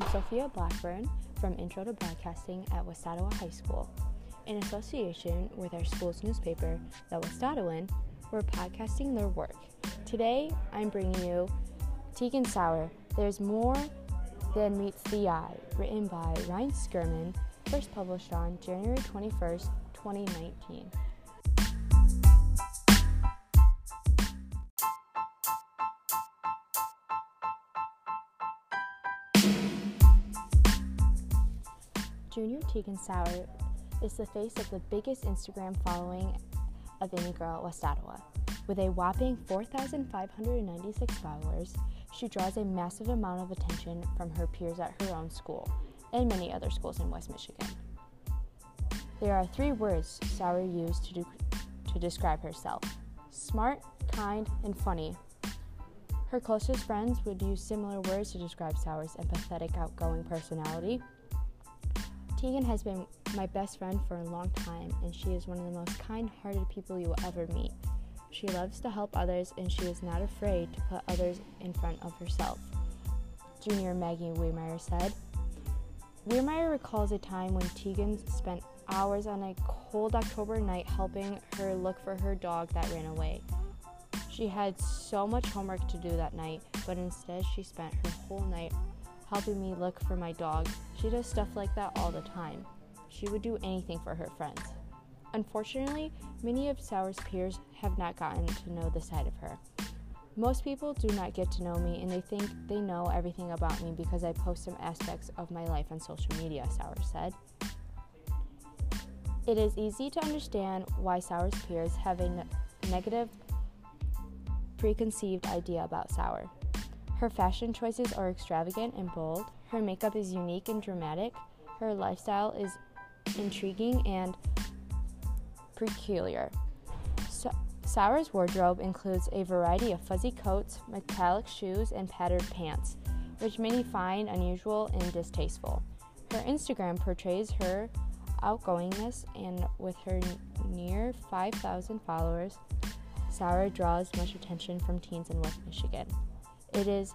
I'm Sophia Blackburn from Intro to Broadcasting at West High School. In association with our school's newspaper, The West we're podcasting their work. Today, I'm bringing you Tegan Sauer, There's More Than Meets the Eye, written by Ryan Skirman, first published on January 21st, 2019. Junior Tegan Sauer is the face of the biggest Instagram following of any girl at West Ottawa. With a whopping 4,596 followers, she draws a massive amount of attention from her peers at her own school and many other schools in West Michigan. There are three words Sauer used to, to describe herself smart, kind, and funny. Her closest friends would use similar words to describe Sauer's empathetic, outgoing personality. Tegan has been my best friend for a long time, and she is one of the most kind hearted people you will ever meet. She loves to help others, and she is not afraid to put others in front of herself. Junior Maggie Weirmeyer said. Weirmeyer recalls a time when Tegan spent hours on a cold October night helping her look for her dog that ran away. She had so much homework to do that night, but instead she spent her whole night helping me look for my dog. She does stuff like that all the time. She would do anything for her friends. Unfortunately, many of Sauer's peers have not gotten to know this side of her. Most people do not get to know me and they think they know everything about me because I post some aspects of my life on social media, Sauer said. It is easy to understand why Sauer's peers have a ne- negative preconceived idea about Sauer. Her fashion choices are extravagant and bold. Her makeup is unique and dramatic. Her lifestyle is intriguing and peculiar. So- Sauer's wardrobe includes a variety of fuzzy coats, metallic shoes, and patterned pants, which many find unusual and distasteful. Her Instagram portrays her outgoingness, and with her near 5,000 followers, Sauer draws much attention from teens in West Michigan. It is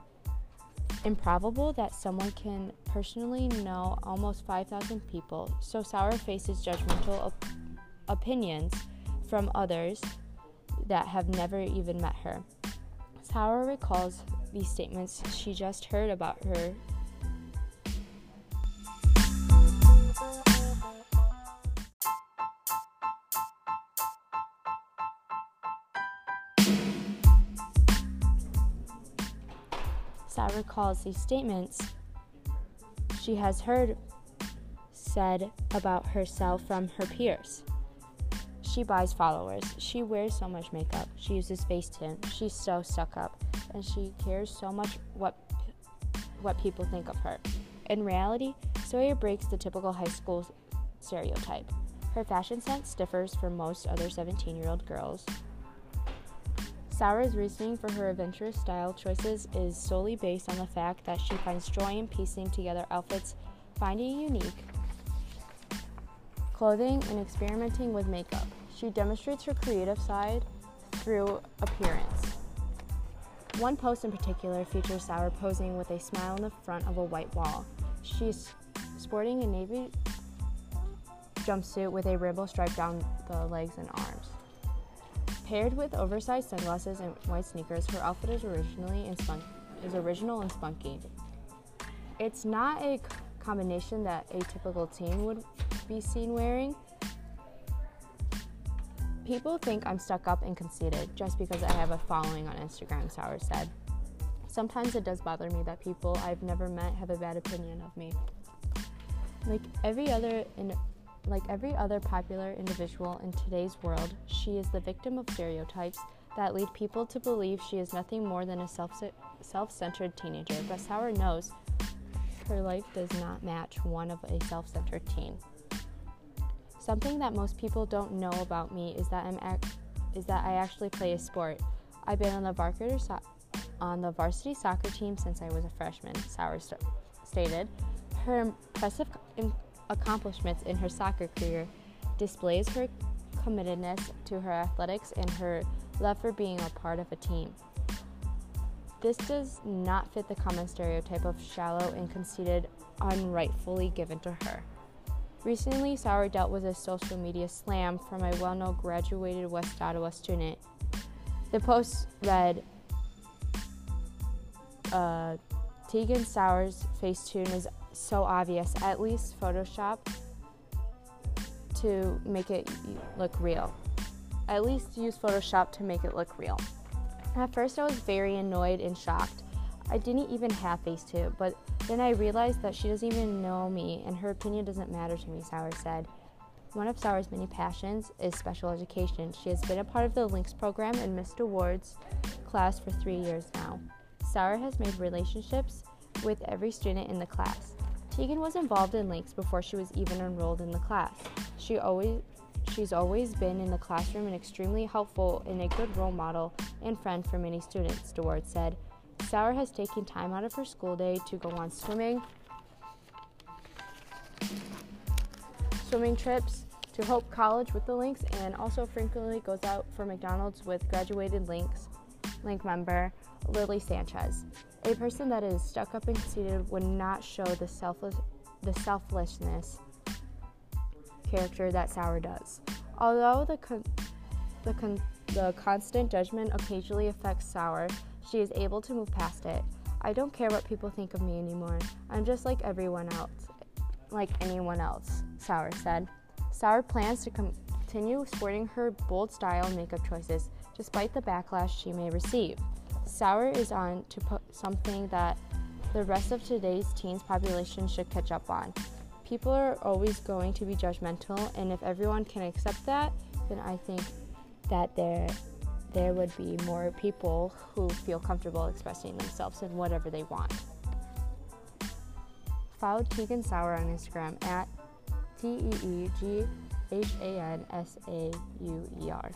improbable that someone can personally know almost 5,000 people, so Sauer faces judgmental op- opinions from others that have never even met her. Sauer recalls these statements she just heard about her. Sauer recalls these statements she has heard said about herself from her peers. She buys followers. She wears so much makeup. She uses Facetune. She's so stuck up, and she cares so much what what people think of her. In reality, Sawyer breaks the typical high school stereotype. Her fashion sense differs from most other 17-year-old girls. Sauer's reasoning for her adventurous style choices is solely based on the fact that she finds joy in piecing together outfits, finding unique clothing, and experimenting with makeup. She demonstrates her creative side through appearance. One post in particular features Sauer posing with a smile in the front of a white wall. She's sporting a navy jumpsuit with a rainbow stripe down the legs and arms. Paired with oversized sunglasses and white sneakers, her outfit is originally and spun- is original and spunky. It's not a c- combination that a typical teen would be seen wearing. People think I'm stuck up and conceited just because I have a following on Instagram, Sauer said. Sometimes it does bother me that people I've never met have a bad opinion of me. Like every other in, like every other popular individual in today's world, she is the victim of stereotypes that lead people to believe she is nothing more than a self self-centered teenager. But Sauer knows her life does not match one of a self-centered teen. Something that most people don't know about me is that I'm ac- is that I actually play a sport. I've been on the varsity, so- on the varsity soccer team since I was a freshman, Sauer st- stated. Her impressive accomplishments in her soccer career displays her committedness to her athletics and her love for being a part of a team. This does not fit the common stereotype of shallow and conceited, unrightfully given to her. Recently, Sauer dealt with a social media slam from a well known graduated West Ottawa student. The post read uh, Tegan Sauer's Facetune is so obvious, at least Photoshop to make it look real. At least use Photoshop to make it look real. At first, I was very annoyed and shocked. I didn't even have Facetune, but then I realized that she doesn't even know me and her opinion doesn't matter to me, Sauer said. One of Sauer's many passions is special education. She has been a part of the Links program and Miss DeWard's class for three years now. Sauer has made relationships with every student in the class. Tegan was involved in Links before she was even enrolled in the class. She always she's always been in the classroom and extremely helpful and a good role model and friend for many students, DeWard said. Sauer has taken time out of her school day to go on swimming swimming trips to Hope College with the Links and also frequently goes out for McDonald's with graduated Links Link member Lily Sanchez. A person that is stuck up and conceited would not show the selfless the selflessness character that Sauer does. Although the con- the, con- the constant judgment occasionally affects Sauer, she is able to move past it. I don't care what people think of me anymore. I'm just like everyone else, like anyone else, Sauer said. Sauer plans to continue sporting her bold style makeup choices, despite the backlash she may receive. Sauer is on to put something that the rest of today's teens population should catch up on. People are always going to be judgmental, and if everyone can accept that, then I think that there there would be more people who feel comfortable expressing themselves in whatever they want. Follow Tegan Sauer on Instagram at T E E G H A N S A U E R.